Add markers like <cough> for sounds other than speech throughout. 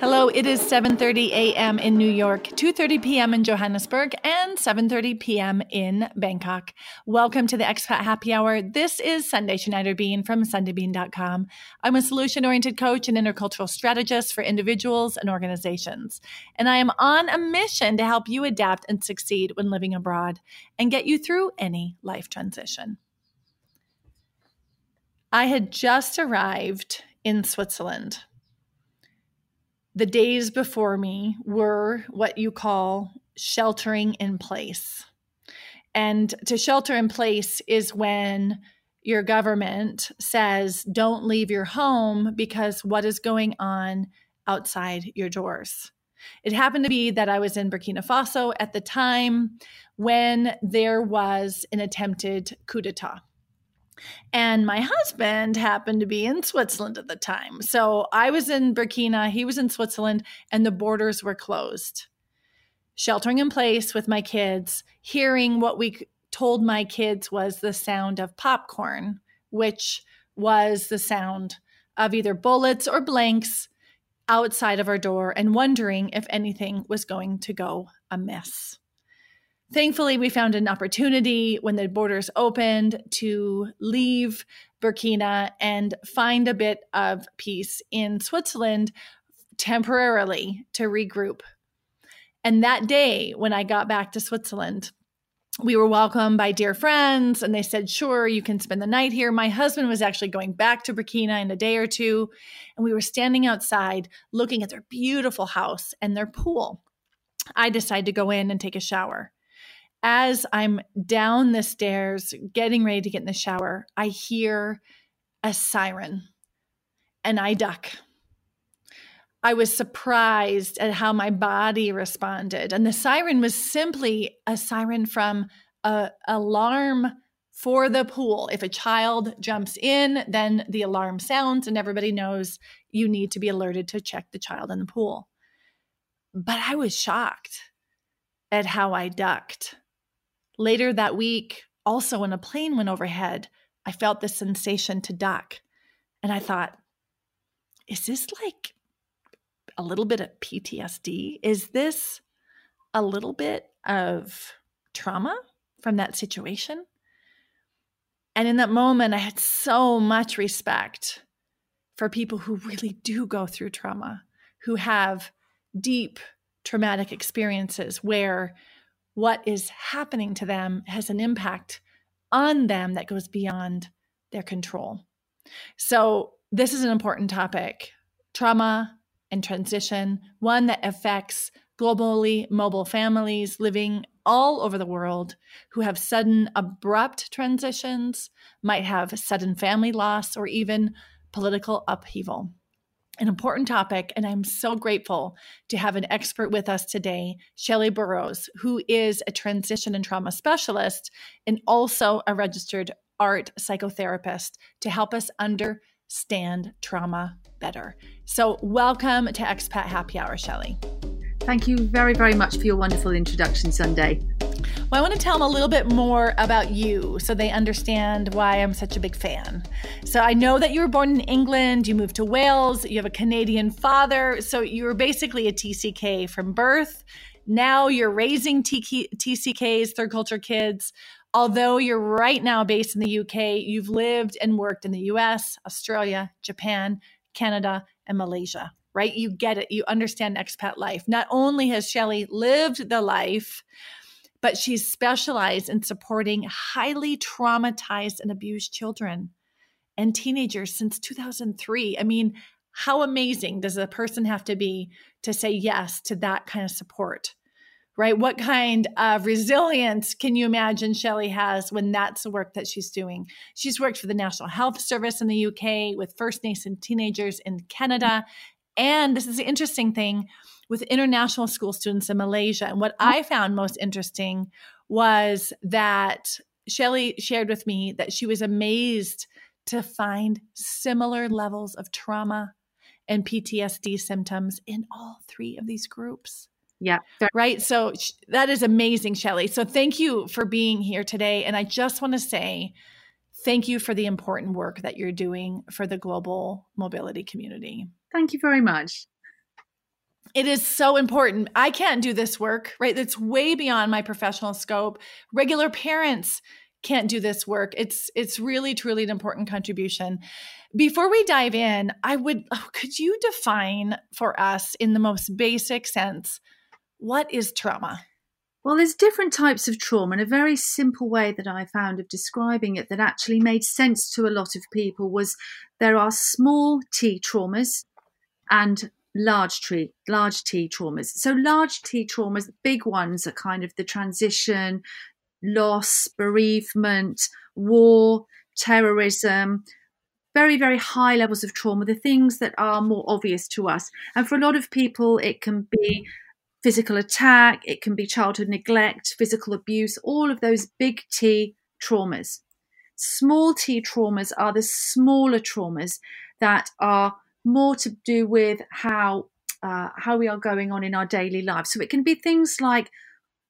Hello, it is 7:30 a.m. in New York, 2:30 p.m. in Johannesburg, and 7:30 p.m. in Bangkok. Welcome to the Expat Happy Hour. This is Sunday Schneider Bean from sundaybean.com. I'm a solution-oriented coach and intercultural strategist for individuals and organizations, and I am on a mission to help you adapt and succeed when living abroad and get you through any life transition. I had just arrived in Switzerland the days before me were what you call sheltering in place. And to shelter in place is when your government says, don't leave your home because what is going on outside your doors. It happened to be that I was in Burkina Faso at the time when there was an attempted coup d'etat. And my husband happened to be in Switzerland at the time. So I was in Burkina, he was in Switzerland, and the borders were closed. Sheltering in place with my kids, hearing what we told my kids was the sound of popcorn, which was the sound of either bullets or blanks outside of our door, and wondering if anything was going to go amiss. Thankfully, we found an opportunity when the borders opened to leave Burkina and find a bit of peace in Switzerland temporarily to regroup. And that day, when I got back to Switzerland, we were welcomed by dear friends and they said, Sure, you can spend the night here. My husband was actually going back to Burkina in a day or two. And we were standing outside looking at their beautiful house and their pool. I decided to go in and take a shower as I'm down the stairs getting ready to get in the shower, I hear a siren and I duck. I was surprised at how my body responded. And the siren was simply a siren from a alarm for the pool. If a child jumps in, then the alarm sounds and everybody knows you need to be alerted to check the child in the pool. But I was shocked at how I ducked. Later that week, also when a plane went overhead, I felt the sensation to duck. And I thought, is this like a little bit of PTSD? Is this a little bit of trauma from that situation? And in that moment, I had so much respect for people who really do go through trauma, who have deep traumatic experiences where what is happening to them has an impact on them that goes beyond their control. So, this is an important topic trauma and transition, one that affects globally mobile families living all over the world who have sudden, abrupt transitions, might have sudden family loss, or even political upheaval an important topic, and I'm so grateful to have an expert with us today, Shellee Burroughs, who is a transition and trauma specialist and also a registered art psychotherapist to help us understand trauma better. So, welcome to Expat Happy Hour, Shellee. Thank you very, very much for your wonderful introduction, Sunday. Well, I want to tell them a little bit more about you so they understand why I'm such a big fan. So, I know that you were born in England, you moved to Wales, you have a Canadian father. So, you were basically a TCK from birth. Now you're raising TCKs, third culture kids. Although you're right now based in the UK, you've lived and worked in the US, Australia, Japan, Canada, and Malaysia, right? You get it. You understand expat life. Not only has Shellee lived the life, but she's specialized in supporting highly traumatized and abused children and teenagers since 2003. I mean, how amazing does a person have to be to say yes to that kind of support? Right? What kind of resilience can you imagine Shellee has when that's the work that she's doing? She's worked for the National Health Service in the UK with First Nation teenagers in Canada. And this is the interesting thing with international school students in Malaysia. And what oh. I found most interesting was that Shellee shared with me that she was amazed to find similar levels of trauma and PTSD symptoms in all three of these groups. Yeah. Right. So that is amazing, Shellee. So thank you for being here today. And I just want to say thank you for the important work that you're doing for the global mobility community. Thank you very much. it is so important. I can't do this work, right? That's way beyond my professional scope. Regular parents can't do this work. It's it's really truly an important contribution. Before we dive in, I would oh, could you define for us in the most basic sense what is trauma? Well, there's different types of trauma, and a very simple way that I found of describing it that actually made sense to a lot of people was there are small T traumas and large T, large T traumas. So large T traumas, big ones are kind of the transition, loss, bereavement, war, terrorism, very, very high levels of trauma, the things that are more obvious to us. And for a lot of people, it can be physical attack, it can be childhood neglect, physical abuse, all of those big T traumas. Small t traumas are the smaller traumas that are more to do with how uh, how we are going on in our daily lives. So it can be things like,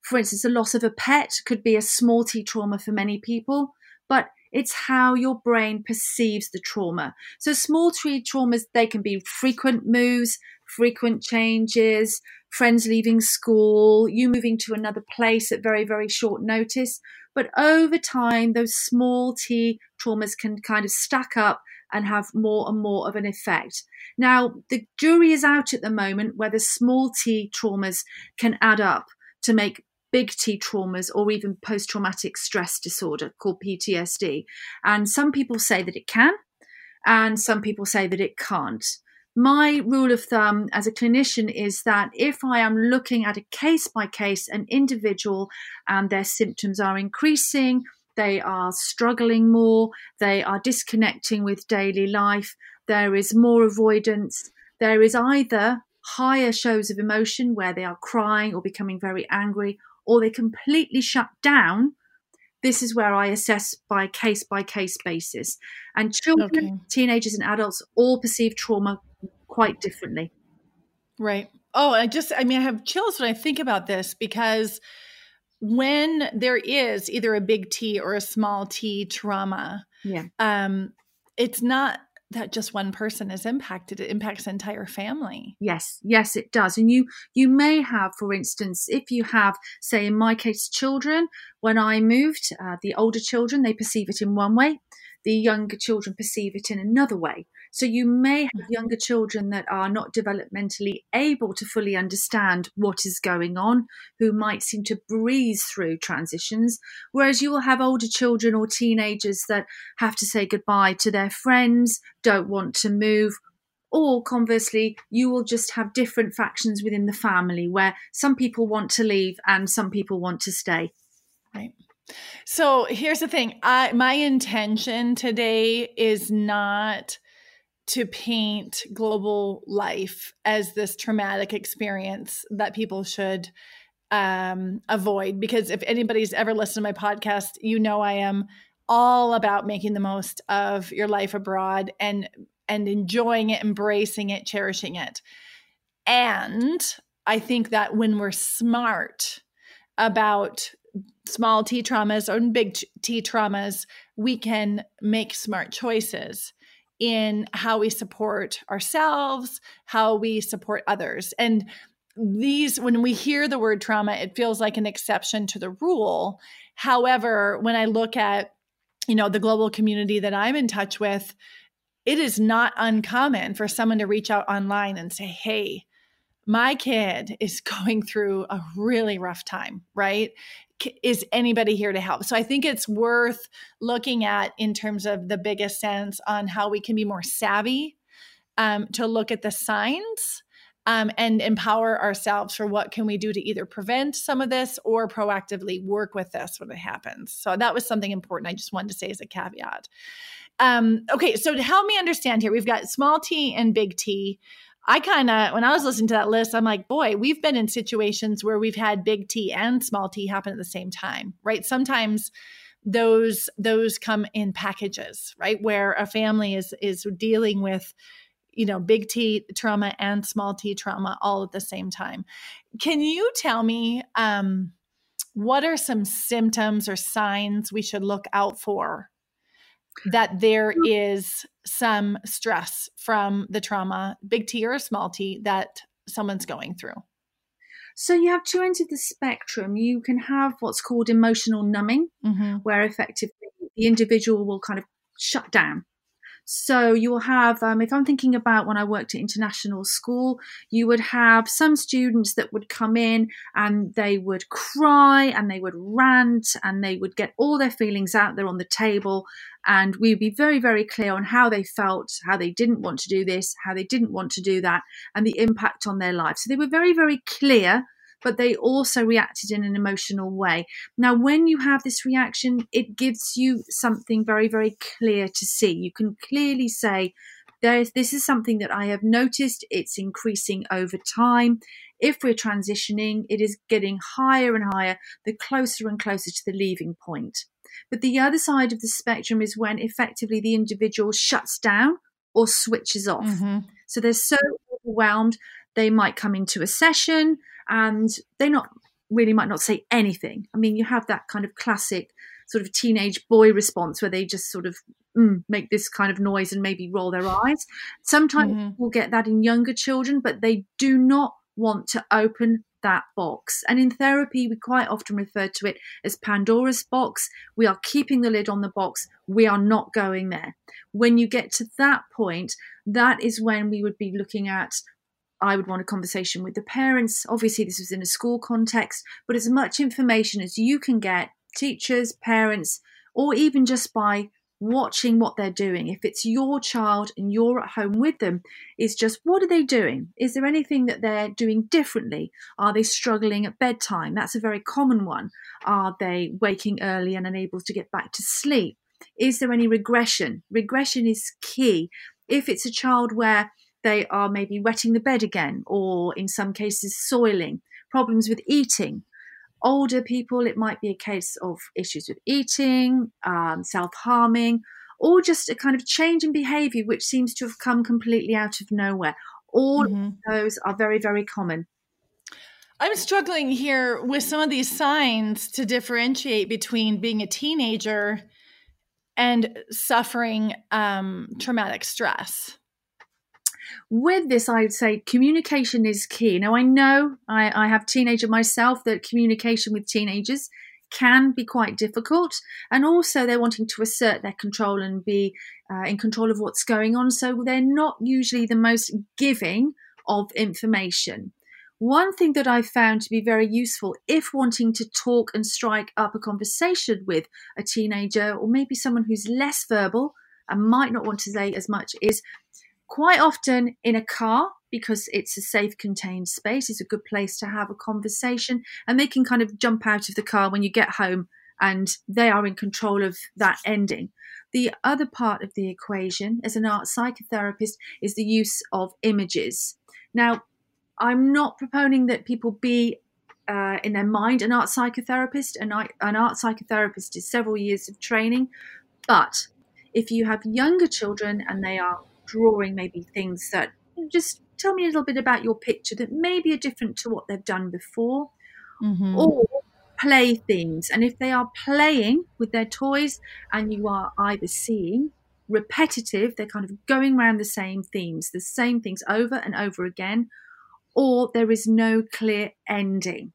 for instance, the loss of a pet could be a small t trauma for many people, but it's how your brain perceives the trauma. So small t traumas they can be frequent moves, frequent changes, friends leaving school, you moving to another place at very very short notice. But over time, those small t traumas can kind of stack up and have more and more of an effect. Now, the jury is out at the moment whether small t traumas can add up to make big T traumas or even post traumatic stress disorder called PTSD. And some people say that it can, and some people say that it can't. My rule of thumb as a clinician is that if I am looking at a case by case, an individual, and their symptoms are increasing, they are struggling more, they are disconnecting with daily life, there is more avoidance, there is either higher shows of emotion where they are crying or becoming very angry, or they completely shut down. This is where I assess by case by case basis. And children, okay. teenagers, and adults all perceive trauma quite differently. Right. Oh, I just, I mean, I have chills when I think about this because when there is either a big T or a small T trauma, yeah, um, it's not that just one person is impacted. It impacts the entire family. Yes yes it does. And you you may have for instance if you have say in my case children when i moved uh, the older children they perceive it in one way. The younger children perceive it in another way so you may have younger children that are not developmentally able to fully understand what is going on, who might seem to breeze through transitions, whereas you will have older children or teenagers that have to say goodbye to their friends, don't want to move, or conversely, you will just have different factions within the family where some people want to leave and some people want to stay. Right. So here's the thing. I my intention today is not to paint global life as this traumatic experience that people should um, avoid. Because if anybody's ever listened to my podcast, you know I am all about making the most of your life abroad and and enjoying it, embracing it, cherishing it. And I think that when we're smart about small T traumas or big T traumas, we can make smart choices in how we support ourselves, how we support others. And these, when we hear the word trauma, it feels like an exception to the rule. However, when I look at, you know, the global community that I'm in touch with, it is not uncommon for someone to reach out online and say, hey, my kid is <laughs> going through a really rough time, right? Is anybody here to help? So I think it's worth looking at in terms of the biggest sense on how we can be more savvy um, to look at the signs um, and empower ourselves for what can we do to either prevent some of this or proactively work with this when it happens. So that was something important. I just wanted to say as a caveat. Um, okay, so to help me understand here, we've got small t and big T. I kind of, when I was listening to that list, I'm like, boy, we've been in situations where we've had big T and small t happen at the same time, right? Sometimes those those come in packages, right? Where a family is is dealing with you know big T trauma and small T trauma all at the same time. Can you tell me um, what are some symptoms or signs we should look out for that there is some stress from the trauma, big T or small t, that someone's going through? So you have two ends of the spectrum. You can have what's called emotional numbing, Mm-hmm. where effectively the individual will kind of shut down. So you will have, um, if I'm thinking about when I worked at international school, you would have some students that would come in and they would cry and they would rant and they would get all their feelings out there on the table. And we would be very, very clear on how they felt, how they didn't want to do this, how they didn't want to do that, and the impact on their life. So they were very, very clear but they also reacted in an emotional way. Now, when you have this reaction, it gives you something very, very clear to see. You can clearly say, there's, this is something that I have noticed, it's increasing over time. If we're transitioning, it is getting higher and higher, the closer and closer to the leaving point. But the other side of the spectrum is when effectively the individual shuts down or switches off. Mm-hmm. So they're so overwhelmed, they might come into a session and they not really might not say anything. I mean, you have that kind of classic sort of teenage boy response where they just sort of mm, make this kind of noise and maybe roll their eyes. Sometimes Mhm. we'll get that in younger children, but they do not want to open that box. And in therapy, we quite often refer to it as Pandora's box. We are keeping the lid on the box. We are not going there. When you get to that point, that is when we would be looking at I would want a conversation with the parents. Obviously, this was in a school context, but as much information as you can get, teachers, parents, or even just by watching what they're doing. If it's your child and you're at home with them, is just what are they doing? Is there anything that they're doing differently? Are they struggling at bedtime? That's a very common one. Are they waking early and unable to get back to sleep? Is there any regression? Regression is key. If it's a child where they are maybe wetting the bed again, or in some cases, soiling, problems with eating. Older people, it might be a case of issues with eating, um, self harming, or just a kind of change in behavior which seems to have come completely out of nowhere. All Mhm. of those are very, very common. I'm struggling here with some of these signs to differentiate between being a teenager and suffering um, traumatic stress. With this, I would say communication is key. Now, I know I, I have teenager myself that communication with teenagers can be quite difficult, and also they're wanting to assert their control and be uh, in control of what's going on. So they're not usually the most giving of information. One thing that I've found to be very useful if wanting to talk and strike up a conversation with a teenager or maybe someone who's less verbal and might not want to say as much is quite often in a car because it's a safe contained space it's a good place to have a conversation and they can kind of jump out of the car when you get home and they are in control of that ending. The other part of the equation as an art psychotherapist is the use of images. Now i'm not proponing that people be uh, in their mind an art psychotherapist. An, an art psychotherapist is several years of training but if you have younger children and they are drawing maybe things that just tell me a little bit about your picture that maybe are different to what they've done before Mhm. or play themes and if they are playing with their toys and you are either seeing repetitive they're kind of going around the same themes the same things over and over again or there is no clear ending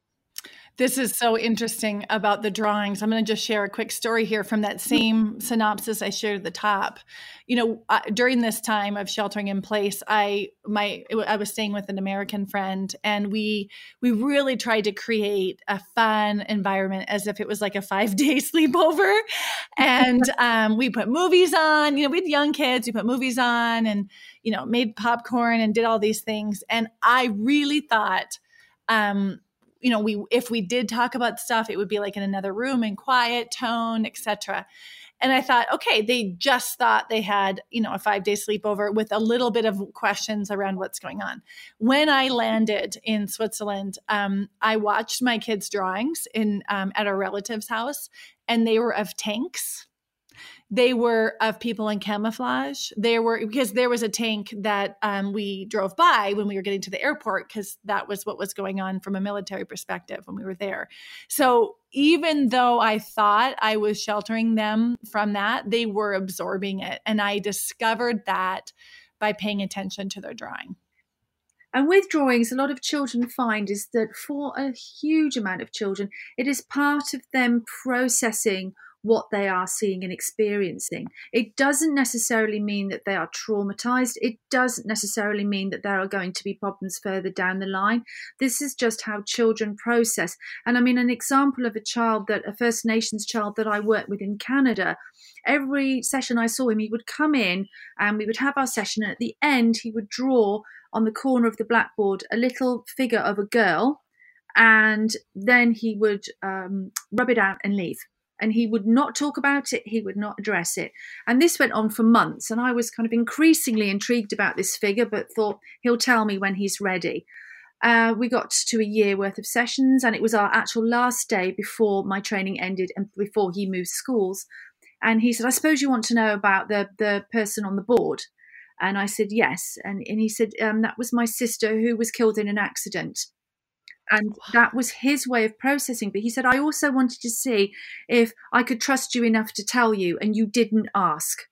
This is so interesting about the drawings. I'm going to just share a quick story here from that same synopsis I shared at the top. You know, uh, during this time of sheltering in place, I my I was staying with an American friend, and we we really tried to create a fun environment as if it was like a five <laughs> day sleepover, and um, we put movies on. You know, we had young kids. We put movies on, and you know, made popcorn and did all these things. And I really thought. Um, you know we if we did talk about stuff it would be like in another room in quiet tone etc and i thought okay they just thought they had you know a five day sleepover with a little bit of questions around what's going on. When i landed in switzerland um, i watched my kids drawings in um, at a relative's house and they were of tanks they were of people in camouflage. There were because there was a tank that um, we drove by when we were getting to the airport because that was what was going on from a military perspective when we were there. So even though I thought I was sheltering them from that, they were absorbing it, and I discovered that by paying attention to their drawing. And with drawings, a lot of children find is that for a huge amount of children, it is part of them processing what they are seeing and experiencing. It doesn't necessarily mean that they are traumatized. It doesn't necessarily mean that there are going to be problems further down the line. This is just how children process. And I mean, an example of a child that, a First Nations child that I worked with in Canada, every session I saw him, he would come in and we would have our session. And at the end, he would draw on the corner of the blackboard a little figure of a girl. And then he would um, rub it out and leave and he would not talk about it, he would not address it. And this went on for months, and I was kind of increasingly intrigued about this figure, but thought he'll tell me when he's ready. Uh, we got to a year worth of sessions, and it was our actual last day before my training ended and before he moved schools. And he said, I suppose you want to know about the, the person on the board. And I said, yes. And, and he said, um, that was my sister who was killed in an accident and that was his way of processing but he said i also wanted to see if i could trust you enough to tell you and you didn't ask.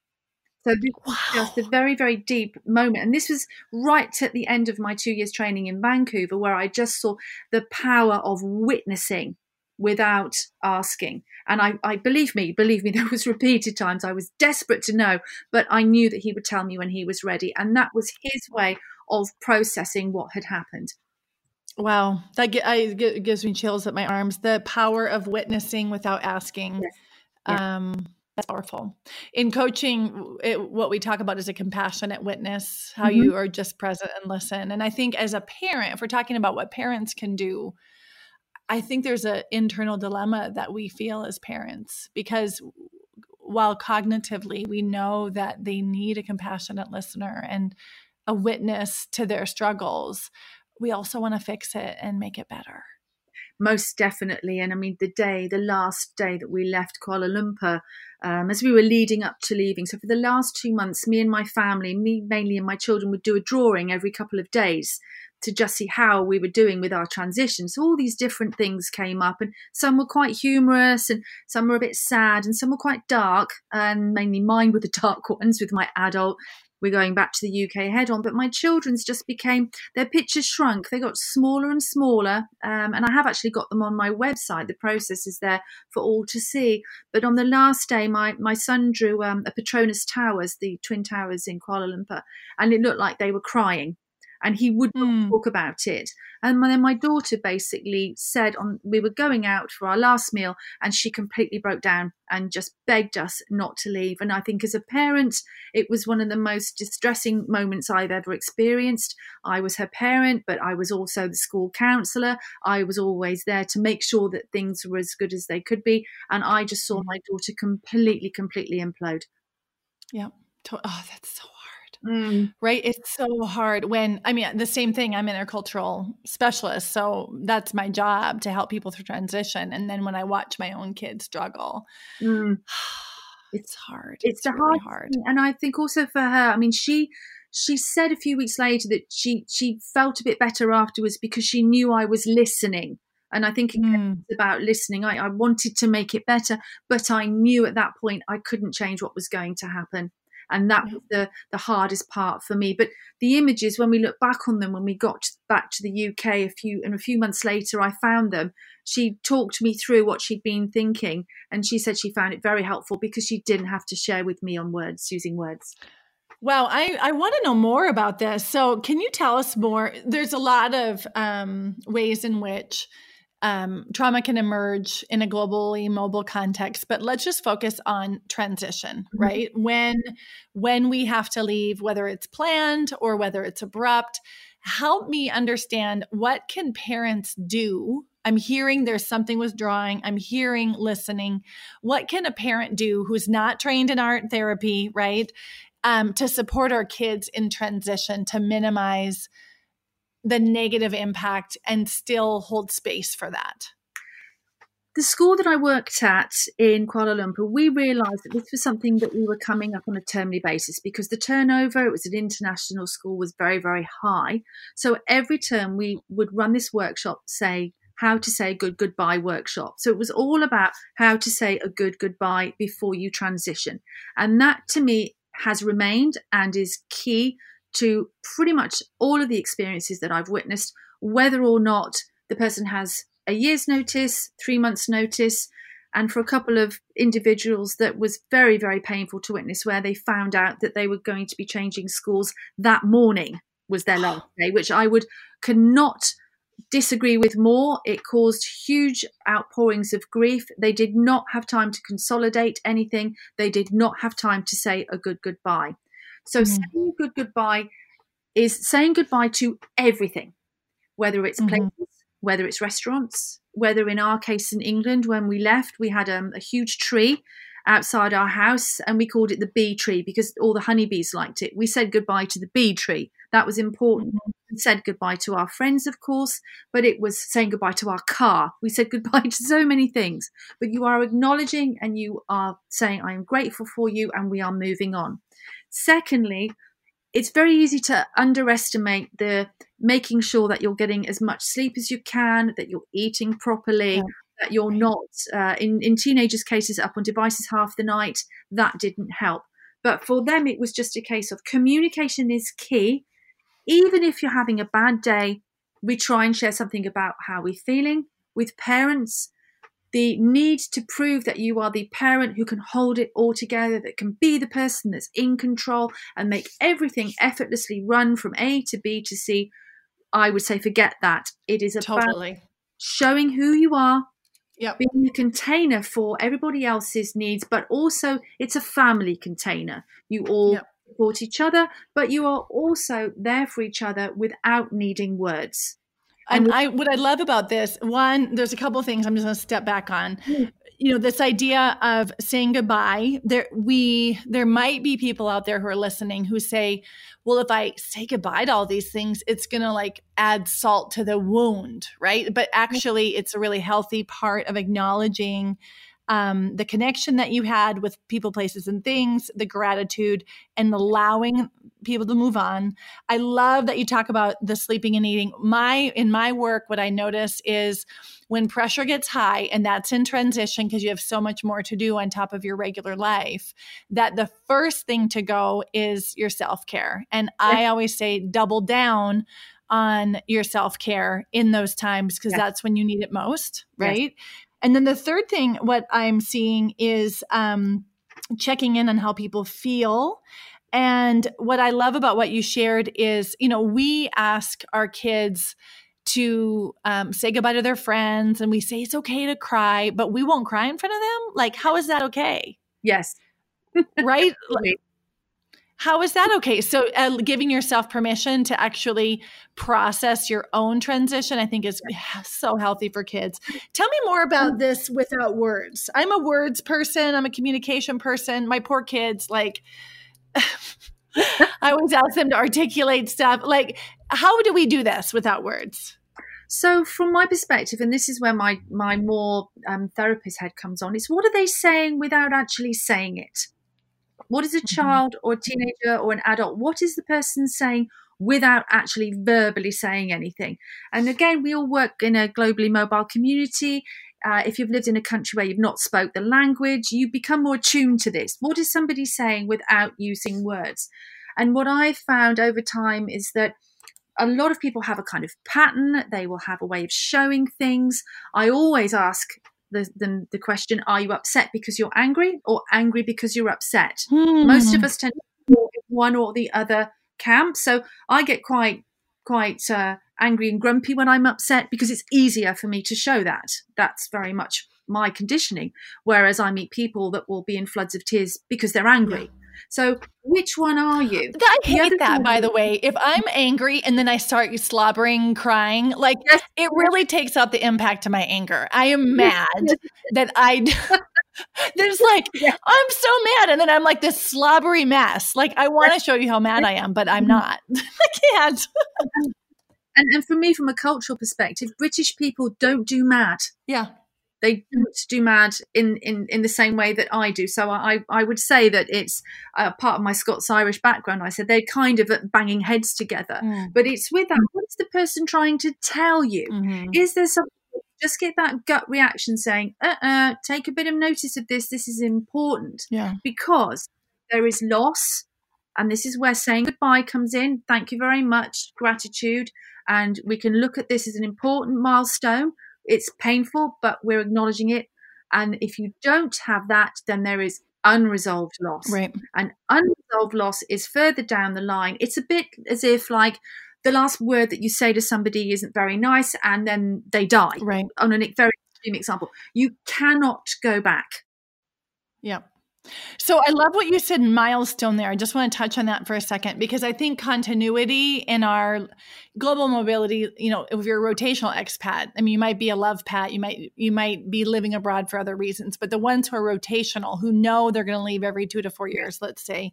So this wow. was just a very very deep moment and this was right at the end of my two years training in vancouver where i just saw the power of witnessing without asking. And I, I believe me believe me <laughs> there was repeated times. I was desperate to know but i knew that he would tell me when he was ready and that was his way of processing what had happened Wow, that I, gives me chills at my arms. The power of witnessing without asking. Yes. Um, that's powerful. In coaching, it, what we talk about is a compassionate witness, how mm-hmm. you are just present and listen. And I think as a parent, if we're talking about what parents can do, I think there's an internal dilemma that we feel as parents because while cognitively we know that they need a compassionate listener and a witness to their struggles, we also want to fix it and make it better. Most definitely. And I mean, the day, the last day that we left Kuala Lumpur, um, as we were leading up to leaving. So, for the last two months, me and my family, me mainly and my children, would do a drawing every couple of days to just see how we were doing with our transition. So, all these different things came up, and some were quite humorous, and some were a bit sad, and some were quite dark. And mainly mine were the <laughs> dark ones with my adult we're going back to the UK head on. But my children's just became, their pictures shrunk. They got smaller and smaller. Um, and I have actually got them on my website. The process is there for all to see. But on the last day, my, my son drew um, a Petronas Towers, the Twin Towers in Kuala Lumpur, and it looked like they were crying and he would not mm. talk about it. And then my daughter basically said on we were going out for our last meal and she completely broke down and just begged us not to leave. And I think as a parent, it was one of the most distressing moments I've ever experienced. I was her parent, but I was also the school counselor. I was always there to make sure that things were as good as they could be. And I just saw hmm. my daughter completely, completely implode. Yeah. Oh, that's so Mm. Right. It's so hard when, I mean, the same thing, I'm an intercultural specialist. So that's my job to help people through transition. And then when I watch my own kids struggle, mm. <sighs> it's hard. It's, it's really hard. And I think also for her, I mean, she, she said a few weeks later that she she felt a bit better afterwards because she knew I was listening. And I think mm. it's about listening. I, I wanted to make it better, but I knew at that point I couldn't change what was going to happen and that was the the hardest part for me but the images when we look back on them when we got back to the uk a few and a few months later i found them she talked me through what she'd been thinking and she said she found it very helpful because she didn't have to share with me on words using words Wow, I, I want to know more about this. So, can you tell us more? There's a lot of um, ways in which um, trauma can emerge in a globally mobile context but let's just focus on transition mm-hmm. right? When when we have to leave whether it's planned or whether it's abrupt help me understand what can parents do? I'm hearing there's something withdrawing. I'm hearing listening. What can a parent do who's not trained in art therapy right um, to support our kids in transition to minimize the negative impact and still hold space for that? The school that I worked at in Kuala Lumpur, we realised that this was something that we were coming up on a termly basis because the turnover, it was an international school, was very, very high. So every term we would run this workshop, say, how to say a good goodbye workshop. So it was all about how to say a good goodbye before you transition. And that to me has remained and is key to pretty much all of the experiences that I've witnessed, whether or not the person has a year's notice, three months' notice, and for a couple of individuals that was very very painful to witness where they found out that they were going to be changing schools that morning was their last <sighs> day which i would cannot disagree with more. It caused huge outpourings of grief. They did not have time to consolidate anything. They did not have time to say a good goodbye so mm. saying good goodbye is saying goodbye to everything whether it's mm-hmm. places whether it's restaurants whether in our case in England, when we left, we had um, a huge tree outside our house and we called it the bee tree because all the honeybees liked it. We said goodbye to the bee tree. That was important. Mm-hmm. We said goodbye to our friends, of course, but it was saying goodbye to our car. We said goodbye <laughs> to so many things, but you are acknowledging and you are saying, I am grateful for you and we are moving on. Secondly, it's very easy to underestimate the making sure that you're getting as much sleep as you can, that you're eating properly, yeah. that you're not uh, in in teenagers' cases up on devices half the night. That didn't help. But for them, it was just a case of communication is key. Even if you're having a bad day, we try and share something about how we're feeling with parents the need to prove that you are the parent who can hold it all together, that can be the person that's in control and make everything effortlessly run from A to B to C. I would say forget that. It is about totally. showing who you are, yep. being a container for everybody else's needs, but also it's a family container. You all yep. support each other, but you are also there for each other without needing words. And I what I love about this, one, there's a couple of things I'm just going to step back on. Mm. You know, this idea of saying goodbye. There we there might be people out there who are listening who say, well, if I say goodbye to all these things, it's going to like add salt to the wound, right? But actually, it's a really healthy part of acknowledging um, the connection that you had with people, places, and things, the gratitude, and allowing people to move on. I love that you talk about the sleeping and eating. My in my work, what I notice is when pressure gets high, and that's in transition because you have so much more to do on top of your regular life, that the first thing to go is your self care. And I always say double down on your self care in those times because yes. that's when you need it most, right? Yes. And then the third thing, what I'm seeing is um, checking in on how people feel. And what I love about what you shared is, you know, we ask our kids to um, say goodbye to their friends and we say it's okay to cry, but we won't cry in front of them. Like, how is that okay? Yes. right? <laughs> How is that okay? So, uh, giving yourself permission to actually process your own transition, I think, is <sighs> so healthy for kids. Tell me more about this without words. I'm a words person, I'm a communication person. My poor kids, like, <laughs> I always ask them to articulate stuff. Like, how do we do this without words? So, from my perspective, and this is where my my more um, therapist head comes on, is what are they saying without actually saying it? What is a mm-hmm. child or a teenager or an adult? What is the person saying without actually verbally saying anything? And again, we all work in a globally mobile community. Uh, if you've lived in a country where you've not spoke the language, you become more attuned to this. What is somebody saying without using words? And what I've found over time is that a lot of people have a kind of pattern. They will have a way of showing things. I always ask the, the, the question are you upset because you're angry or angry because you're upset hmm. most of us tend to one or the other camp so i get quite quite uh, angry and grumpy when i'm upset because it's easier for me to show that that's very much my conditioning whereas i meet people that will be in floods of tears because they're angry yeah. So, which one are you? I hate that, by the way. If I'm angry and then I start slobbering, crying, like yes. it really takes out the impact of my anger. I am mad that I. <laughs> There's like, <laughs> yeah. I'm so mad. And then I'm like this slobbery mess. Like, I want to show you how mad I am, but I'm not. <laughs> I can't. And, and for me, from a cultural perspective, British people don't do mad. Yeah. They don't do mad in, in, in the same way that I do. So I, I would say that it's uh, part of my Scots Irish background. I said they're kind of banging heads together, mm. but it's with that. What is the person trying to tell you? Mm-hmm. Is there something? Just get that gut reaction saying, uh uh take a bit of notice of this. This is important. Yeah. Because there is loss, And this is where saying goodbye comes in. Thank you very much, gratitude. And we can look at this as an important milestone. It's painful, but we're acknowledging it. And if you don't have that, then there is unresolved loss. Right. And unresolved loss is further down the line. It's a bit as if, like, the last word that you say to somebody isn't very nice and then they die. Right. On a very extreme example, you cannot go back. Yeah. So I love what you said milestone there. I just want to touch on that for a second because I think continuity in our global mobility, you know, if you're a rotational expat, I mean you might be a love pat, you might you might be living abroad for other reasons, but the ones who are rotational who know they're going to leave every 2 to 4 years, let's say,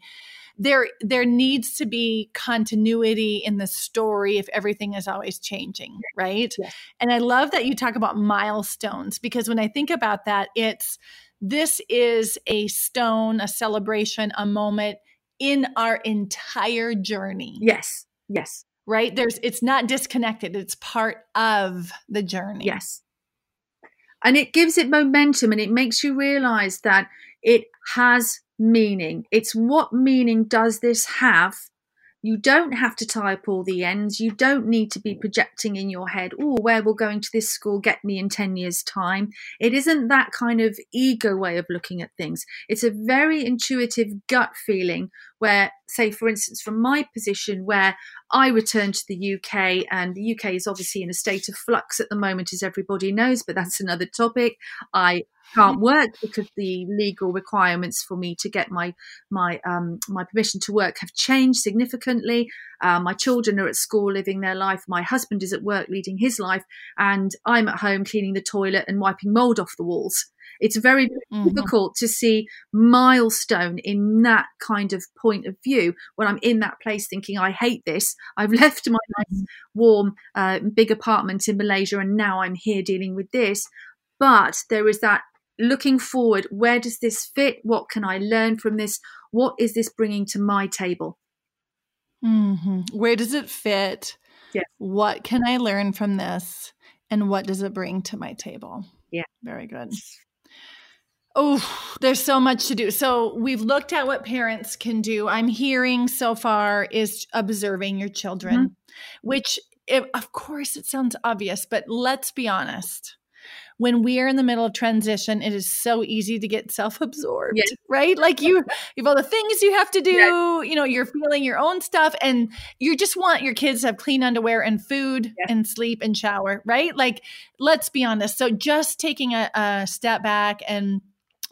there there needs to be continuity in the story if everything is always changing, right? Yes. And I love that you talk about milestones because when I think about that, it's this is a stone, a celebration, a moment in our entire journey. Yes. Yes. Right? There's it's not disconnected. It's part of the journey. Yes. And it gives it momentum and it makes you realize that it has meaning. It's what meaning does this have you don't have to tie up all the ends. You don't need to be projecting in your head, oh, where will going to this school get me in 10 years' time? It isn't that kind of ego way of looking at things. It's a very intuitive gut feeling where, say, for instance, from my position, where I returned to the UK, and the UK is obviously in a state of flux at the moment, as everybody knows, but that's another topic. I can't work because the legal requirements for me to get my my um, my permission to work have changed significantly. Uh, my children are at school living their life. My husband is at work leading his life, and I'm at home cleaning the toilet and wiping mold off the walls. It's very mm-hmm. difficult to see milestone in that kind of point of view when I'm in that place thinking, I hate this. I've <laughs> left my nice, warm, uh, big apartment in Malaysia and now I'm here dealing with this. But there is that looking forward where does this fit? What can i learn from this? What is this bringing to my table? Mm-hmm. where does it fit? Yeah. what can i learn from this? And what does it bring to my table? Yeah. Very good. Oh there's so much to do. So we've looked at what parents can do. I'm hearing so far is observing your children mm-hmm. which it, of course it sounds obvious but let's be honest when we are in the middle of transition, it is so easy to get self-absorbed, yes. right? Like you, <laughs> you have all the things you have to do. Yes. You know, you're feeling your own stuff, and you just want your kids to have clean underwear and food yes. and sleep and shower, right? Like, let's be honest. So, just taking a, a step back and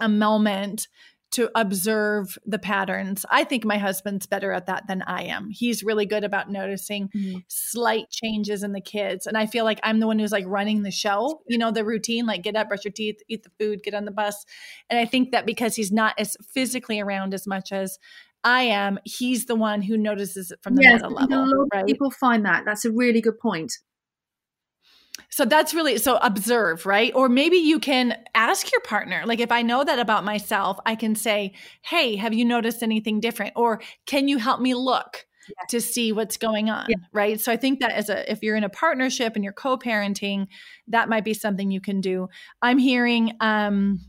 a moment to observe the patterns. I think my husband's better at that than I am. He's really good about noticing mm-hmm. slight changes in the kids. And I feel like I'm the one who's like running the show, you know, the routine, like get up, brush your teeth, eat the food, get on the bus. And I think that because he's not as physically around as much as I am, he's the one who notices it from the yes, meta level. Right? people find that. That's a really good point. So that's really so observe, right? Or maybe you can ask your partner. Like if I know that about myself, I can say, "Hey, have you noticed anything different?" Or "Can you help me look?" to see what's going on yeah. right so i think that as a if you're in a partnership and you're co-parenting that might be something you can do i'm hearing um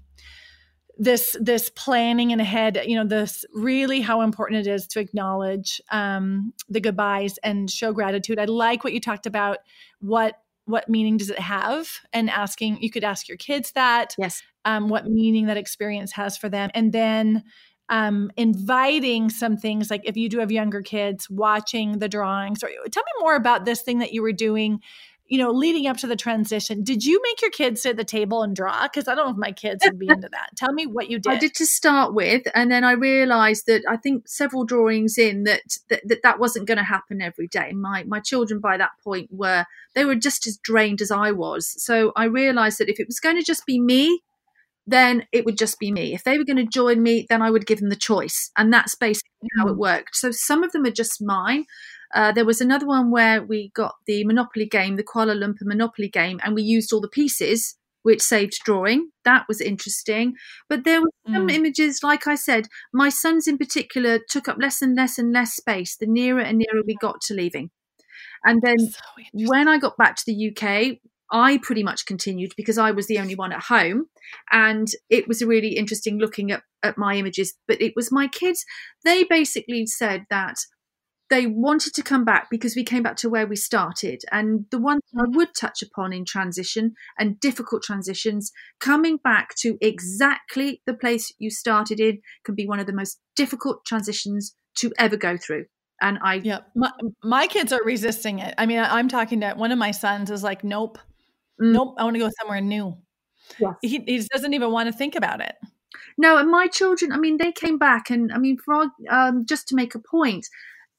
this this planning and ahead you know this really how important it is to acknowledge um the goodbyes and show gratitude i like what you talked about what what meaning does it have? And asking you could ask your kids that yes. um, what meaning that experience has for them. And then um, inviting some things like if you do have younger kids watching the drawings or tell me more about this thing that you were doing you know, leading up to the transition, did you make your kids sit at the table and draw? Because I don't know if my kids would be <laughs> into that. Tell me what you did. I did to start with, and then I realised that I think several drawings in that that that, that wasn't going to happen every day. My my children by that point were they were just as drained as I was. So I realised that if it was going to just be me, then it would just be me. If they were going to join me, then I would give them the choice, and that's basically how it mm. worked. So some of them are just mine. Uh, there was another one where we got the Monopoly game, the Kuala Lumpur Monopoly game, and we used all the pieces, which saved drawing. That was interesting. But there were some mm. images, like I said, my sons in particular took up less and less and less space the nearer and nearer we got to leaving. And then so when I got back to the UK, I pretty much continued because I was the only one at home. And it was really interesting looking at, at my images. But it was my kids, they basically said that they wanted to come back because we came back to where we started. And the one thing I mm-hmm. would touch upon in transition and difficult transitions, coming back to exactly the place you started in can be one of the most difficult transitions to ever go through. And I, yeah, my, my kids are resisting it. I mean, I'm talking to one of my sons is like, nope, mm. nope, I want to go somewhere new. Yes. He, he doesn't even want to think about it. No, and my children, I mean, they came back, and I mean, for um, just to make a point,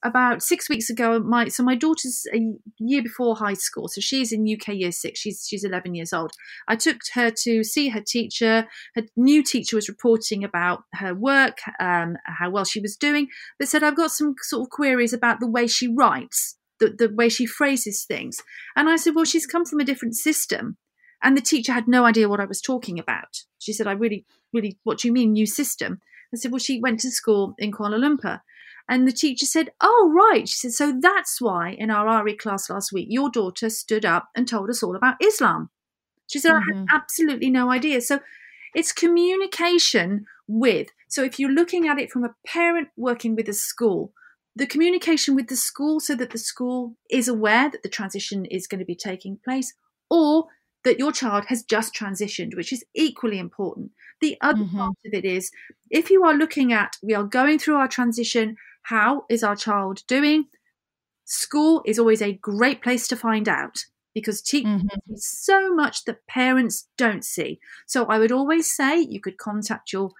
about six weeks ago, my so my daughter's a year before high school, so she's in UK year six. She's she's eleven years old. I took her to see her teacher. Her new teacher was reporting about her work, um, how well she was doing, but said I've got some sort of queries about the way she writes, the the way she phrases things. And I said, well, she's come from a different system, and the teacher had no idea what I was talking about. She said, I really, really, what do you mean new system? I said, well, she went to school in Kuala Lumpur. And the teacher said, Oh, right. She said, So that's why in our RE class last week, your daughter stood up and told us all about Islam. She said, mm-hmm. I had mm-hmm. absolutely no idea. So it's communication with. So if you're looking at it from a parent working with a school, the communication with the school so that the school is aware that the transition is going to be taking place, or that your child has just transitioned, which is equally important. The other mm-hmm. part of it is if you are looking at, we are going through our transition, how is our child doing? School is always a great place to find out because teachers mm-hmm. so much that parents don't see. So I would always say you could contact your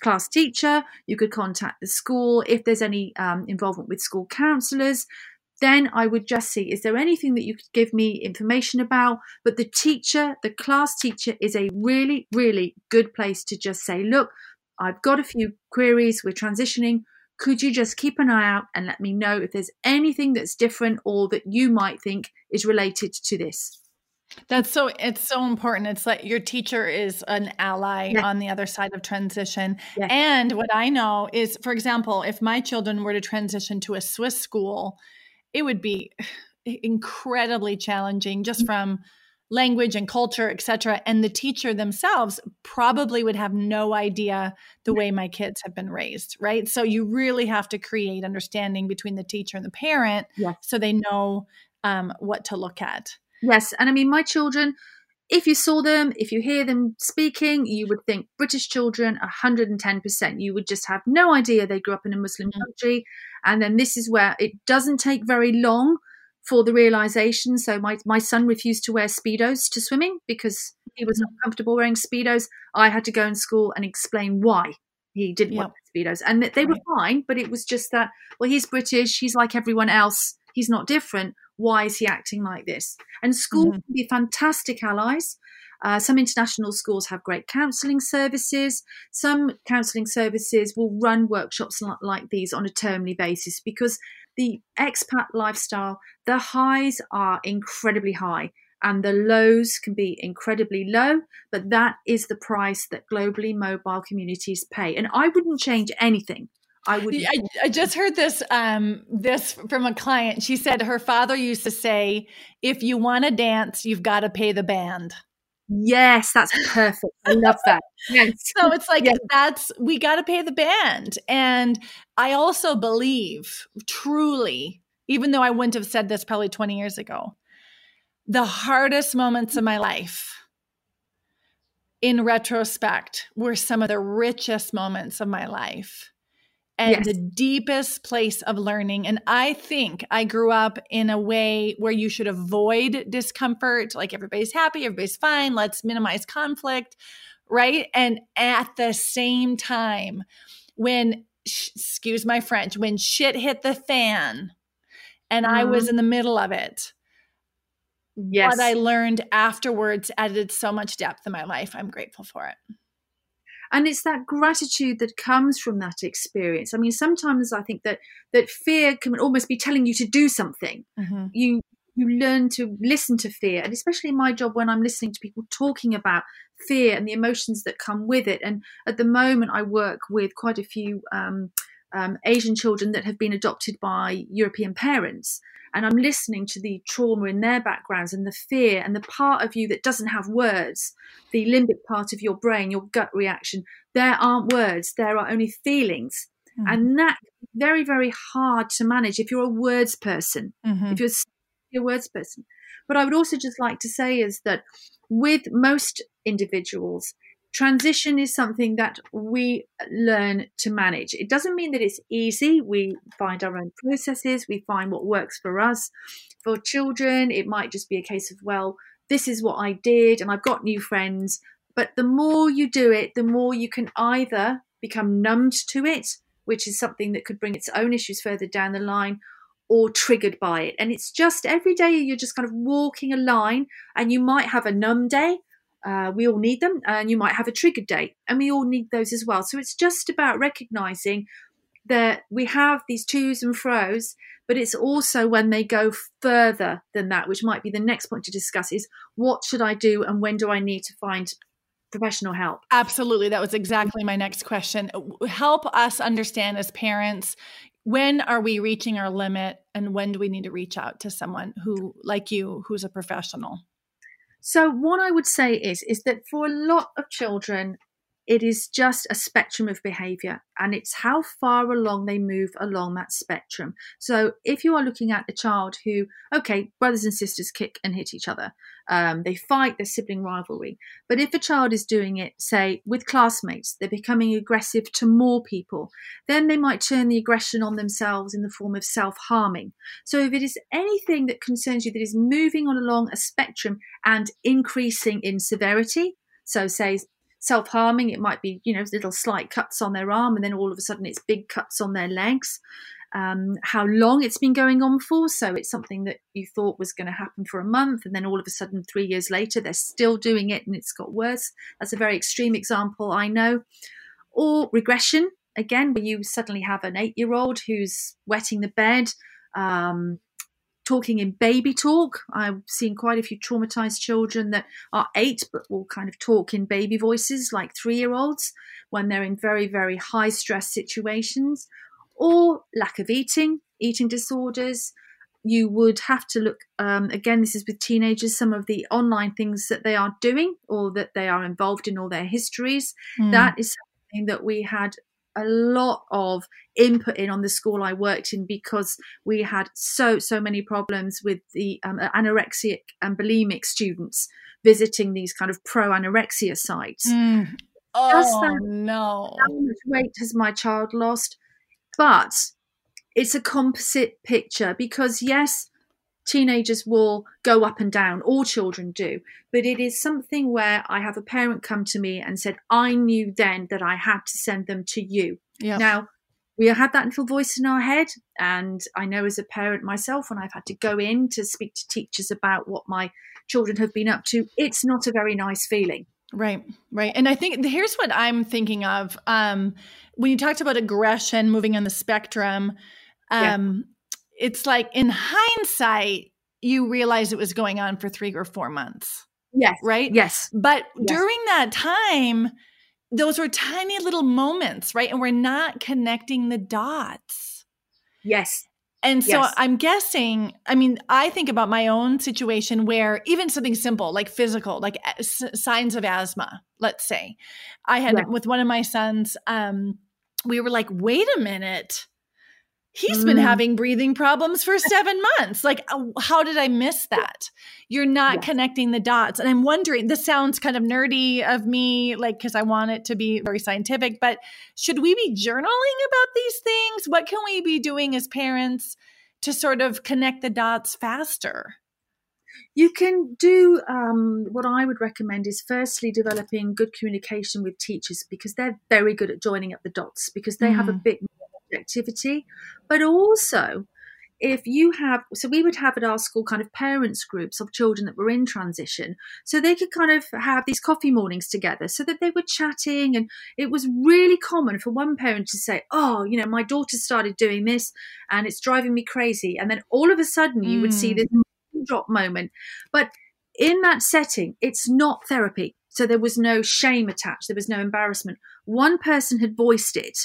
class teacher, you could contact the school if there's any um, involvement with school counsellors. Then I would just see is there anything that you could give me information about? But the teacher, the class teacher, is a really, really good place to just say, look, I've got a few queries, we're transitioning could you just keep an eye out and let me know if there's anything that's different or that you might think is related to this? That's so it's so important. It's like your teacher is an ally on the other side of transition. And what I know is for example, if my children were to transition to a Swiss school, it would be <sighs> incredibly challenging just mm-hmm. from language and culture, etc. And the teacher themselves probably would have no idea the way my kids have been raised, right? So you really have to create understanding between the teacher and the parent yes. so they know um, what to look at. Yes. And I mean, my children, if you saw them, if you hear them speaking, you would think British children 110%. You would just have no idea they grew up in a Muslim mm-hmm. country. And then this is where it doesn't take very long for the realization. So my, my son refused to wear Speedos to swimming because he was not comfortable wearing Speedos. I had to go in school and explain why he didn't yep. want Speedos. And they were fine, but it was just that, well, he's British, he's like everyone else, he's not different. Why is he acting like this? And school mm-hmm. can be fantastic allies. Uh, some international schools have great counselling services. Some counselling services will run workshops like these on a termly basis because the expat lifestyle, the highs are incredibly high and the lows can be incredibly low, but that is the price that globally mobile communities pay. And I wouldn't change anything. I would. I, I, just heard this um, this from a client. She said her father used to say, "If you want to dance, you've got to pay the band." Yes, that's perfect. I love that. Yes. <laughs> so it's like yes. that's we got to pay the band. And I also believe truly, even though I wouldn't have said this probably 20 years ago, the hardest moments of my life in retrospect were some of the richest moments of my life and yes. the deepest place of learning. And I think I grew up in a way where you should avoid discomfort, like everybody's happy, everybody's fine, let's minimize conflict, right? And at the same time, when, excuse my French, when shit hit the fan and mm-hmm. I was mm-hmm. in the middle of it, yes. what I learned afterwards added so much depth in my life. I'm grateful for it and it's that gratitude that comes from that experience i mean sometimes i think that that fear can almost be telling you to do something mm-hmm. you you learn to listen to fear and especially in my job when i'm listening to people talking about fear and the emotions that come with it and at the moment i work with quite a few um, um, Asian children that have been adopted by European parents. And I'm listening to the trauma in their backgrounds and the fear and the part of you that doesn't have words, the limbic part of your brain, your gut reaction. There aren't words, there are only feelings. Mm-hmm. And that very, very hard to manage if you're a words person, mm-hmm. if you're a words person. But I would also just like to say is that with most individuals, transition is something that we learn to manage. It doesn't mean that it's easy. We find our own processes, we find what works for us. For children, it might just be a case of, well, this is what I did and I've got new friends. But the more you do it, the more you can either become numbed to it, which is something that could bring its own issues further down the line, or triggered by it. And it's just every day you're just kind of walking a line, and you might have a numb day uh, we all need them, and you might have a trigger date, and we all need those as well. So it's just about recognizing that we have these twos and fros, but it's also when they go further than that, which might be the next point to discuss is what should I do and when do I need to find professional help? Absolutely. That was exactly my next question. Help us understand as parents when are we reaching our limit and when do we need to reach out to someone who like you who's a professional so what I would say is is that for a lot of children, it is just a spectrum of behavior and it's how far along they move along that spectrum. So if you are looking at a child who, okay, brothers and sisters kick and hit each other, um, they fight, their sibling rivalry. But if a child is doing it, say, with classmates, they're becoming aggressive to more people, then they might turn the aggression on themselves in the form of self harming. So if it is anything that concerns you that is moving on along a spectrum and increasing in severity, so say self harming. It might be, you know, little slight cuts on their arm, and then all of a sudden it's big cuts on their legs. Um, how long it's been going on for. So it's something that you thought was going to happen for a month, and then all of a sudden, three years later, they're still doing it and it's got worse. That's a very extreme example, I know. Or regression, again, where you suddenly have an eight year old who's wetting the bed. Um, talking in baby talk. I've seen quite a few traumatized children that are eight but will kind of talk in baby voices like three year olds when they're in very, very high stress situations, or lack of eating, eating disorders. You would have to look, um, again, this is with teenagers, some of the online things that they are doing or that they are involved in, all their histories. Mm. That is something that we had a lot of input in on the school I worked in because we had so so many problems with the um, anorexic and bulimic students visiting these kind of pro anorexia sites. Mm. Oh that, no! How much weight has my child lost? But it's a composite picture because yes, teenagers will go up and down, all children do. But it is something where I have a parent come to me and said, I knew then that I had to send them to you. Yep. Now, we had that little voice in our head. And I know as a parent myself, when I've had to go in to speak to teachers about what my children have been up to, it's not a very nice feeling. Right, right. And I think here's what I'm thinking of. Um, when you talked about aggression moving on the spectrum, um, it's like in hindsight, you realize it was going on for three or four months. Yes. Right? Yes. But yes. during that time, those were tiny little moments, right? And we're not connecting the dots. Yes. And so yes. I'm guessing, I mean, I think about my own situation where even something simple like physical, like s- signs of asthma, let's say. I had yeah. with one of my sons, um, we were like, wait a minute he's mm. been having breathing problems for <laughs> seven months. Like, uh, how did I miss that? You're not yes. connecting the dots. And I'm wondering, this sounds kind of nerdy of me, like, because I want it to be very scientific, but should we be journaling about these things? What can we be doing as parents to sort of connect the dots faster? You can do um, what I would recommend is firstly developing good communication with teachers because they're very good at joining up the dots because they mm. have a bit more objectivity, but also if you have so we would have at our school kind of parents groups of children that were in transition so they could kind of have these coffee mornings together so that they were chatting and it was really common for one parent to say oh you know my daughter started doing this and it's driving me crazy and then all of a sudden you mm. would see mm. this drop moment but in that setting it's not therapy so there was no shame attached there was no embarrassment one person had voiced it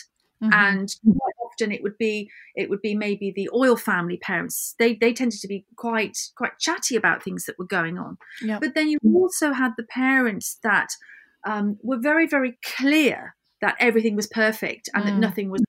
Mm-hmm. And often it would be it would be maybe the oil family parents. They they tended to be quite quite chatty about things that were going on. Yep. But then you also had the parents that um, were very very clear that everything was perfect and that Mm. nothing was.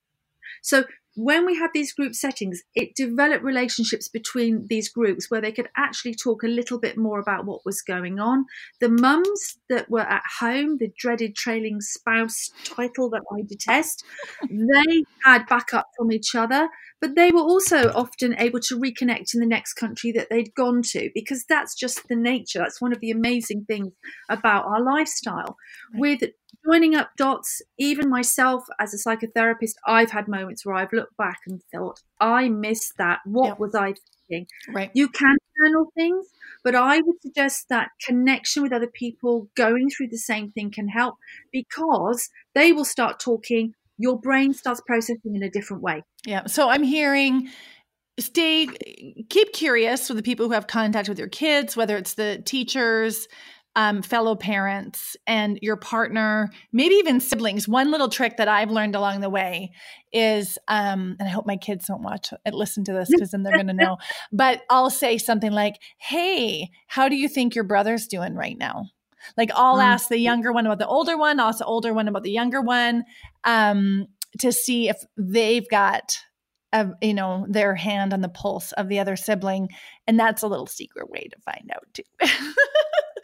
So when we had these group settings, it developed relationships between these groups where they could actually talk a little bit more about what was going on. The mums that were at home, the dreaded trailing spouse title that I detest, <laughs> they had backup from each other, but they were also often able to reconnect in the next country that they'd gone to because that's just the nature. That's one of the amazing things about our lifestyle. Right. With joining up dots, even myself as a psychotherapist, I've had moments where I've looked back and thought, I missed that. What was I thinking? Right. You can journal things, but I would suggest that connection with other people going through the same thing can help because they will start talking. Your brain starts processing in a different way. Yeah. So I'm hearing stay keep curious with the people who have contact with your kids, whether it's the teachers, um, fellow parents, and your partner, maybe even siblings. One little trick that I've learned along the way is, um, and I hope my kids don't watch and listen to this because then they're going to know. <laughs> But I'll say something like, "Hey, how do you think your brother's doing right now?" Like I'll Mm. ask the younger one about the older one, I'll ask the older one about the younger one, um, to see if they've got a, you know their hand on the pulse of the other sibling, and that's a little secret way to find out too. <laughs>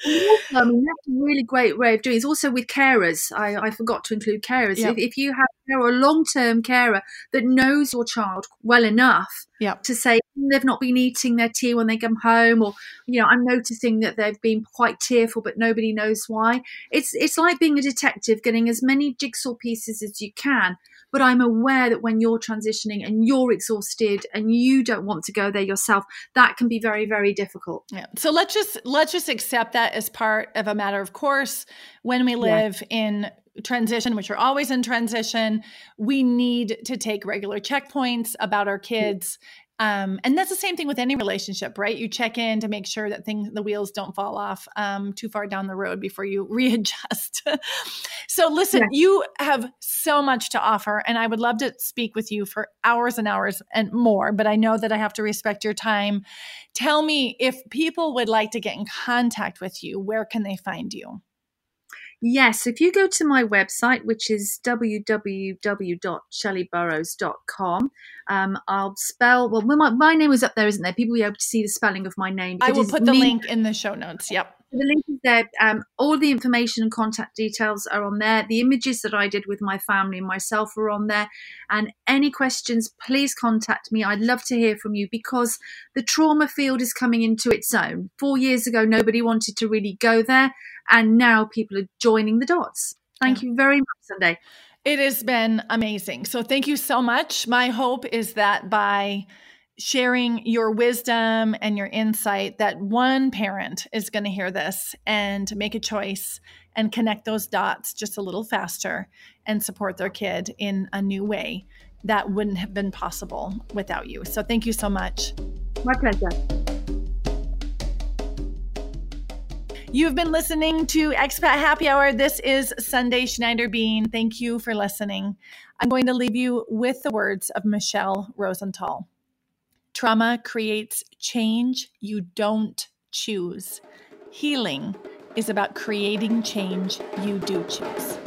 Also, I mean, that's a really great way of doing it. It's also with carers. I, I forgot to include carers. Yeah. If, if you have a long term carer that knows your child well enough Yeah. to say "Mm, they've not been eating their tea when they come home, or you know, I'm noticing that they've been quite tearful, but nobody knows why. It's it's like being a detective, getting as many jigsaw pieces as you can. But I'm aware that when you're transitioning and you're exhausted and you don't want to go there yourself, that can be very very difficult. Yeah. So let's just let's just accept that as part of a matter of course. When we live in transition, which are always in transition, we need to take regular checkpoints about our kids. Um, and that's the same thing with any relationship, right? You check in to make sure that things, the wheels don't fall off um, too far down the road before you <laughs> readjust. so, listen, Yeah. you have so much to offer, and I would love to speak with you for hours and hours and more. But I know that I have to respect your time. Tell me if people would like to get in contact with you, where can they find you? Yes, if you go to my website, which is www.shelleeburroughs.com, um, I'll spell, well, my, my name is up there, isn't there? People will be able to see the spelling of my name. I will put the me- link in the show notes. Yep. The link is there. Um, all the information and contact details are on there. The images that I did with my family and myself are on there. And any questions, please contact me. I'd love to hear from you because the trauma field is coming into its own. Four years ago, nobody wanted to really go there. And now people are joining the dots. Thank you very much, Sundae. It has been amazing. So thank you so much. My hope is that by sharing your wisdom and your insight that one parent is going to hear this and make a choice and connect those dots just a little faster and support their kid in a new way that wouldn't have been possible without you. So thank you so much. My pleasure. You've been listening to Expat Happy Hour. This is Sundae Schneider Bean. Thank you for listening. I'm going to leave you with the words of Michelle Rosenthal. Trauma creates change you don't choose. Healing is about creating change you do choose.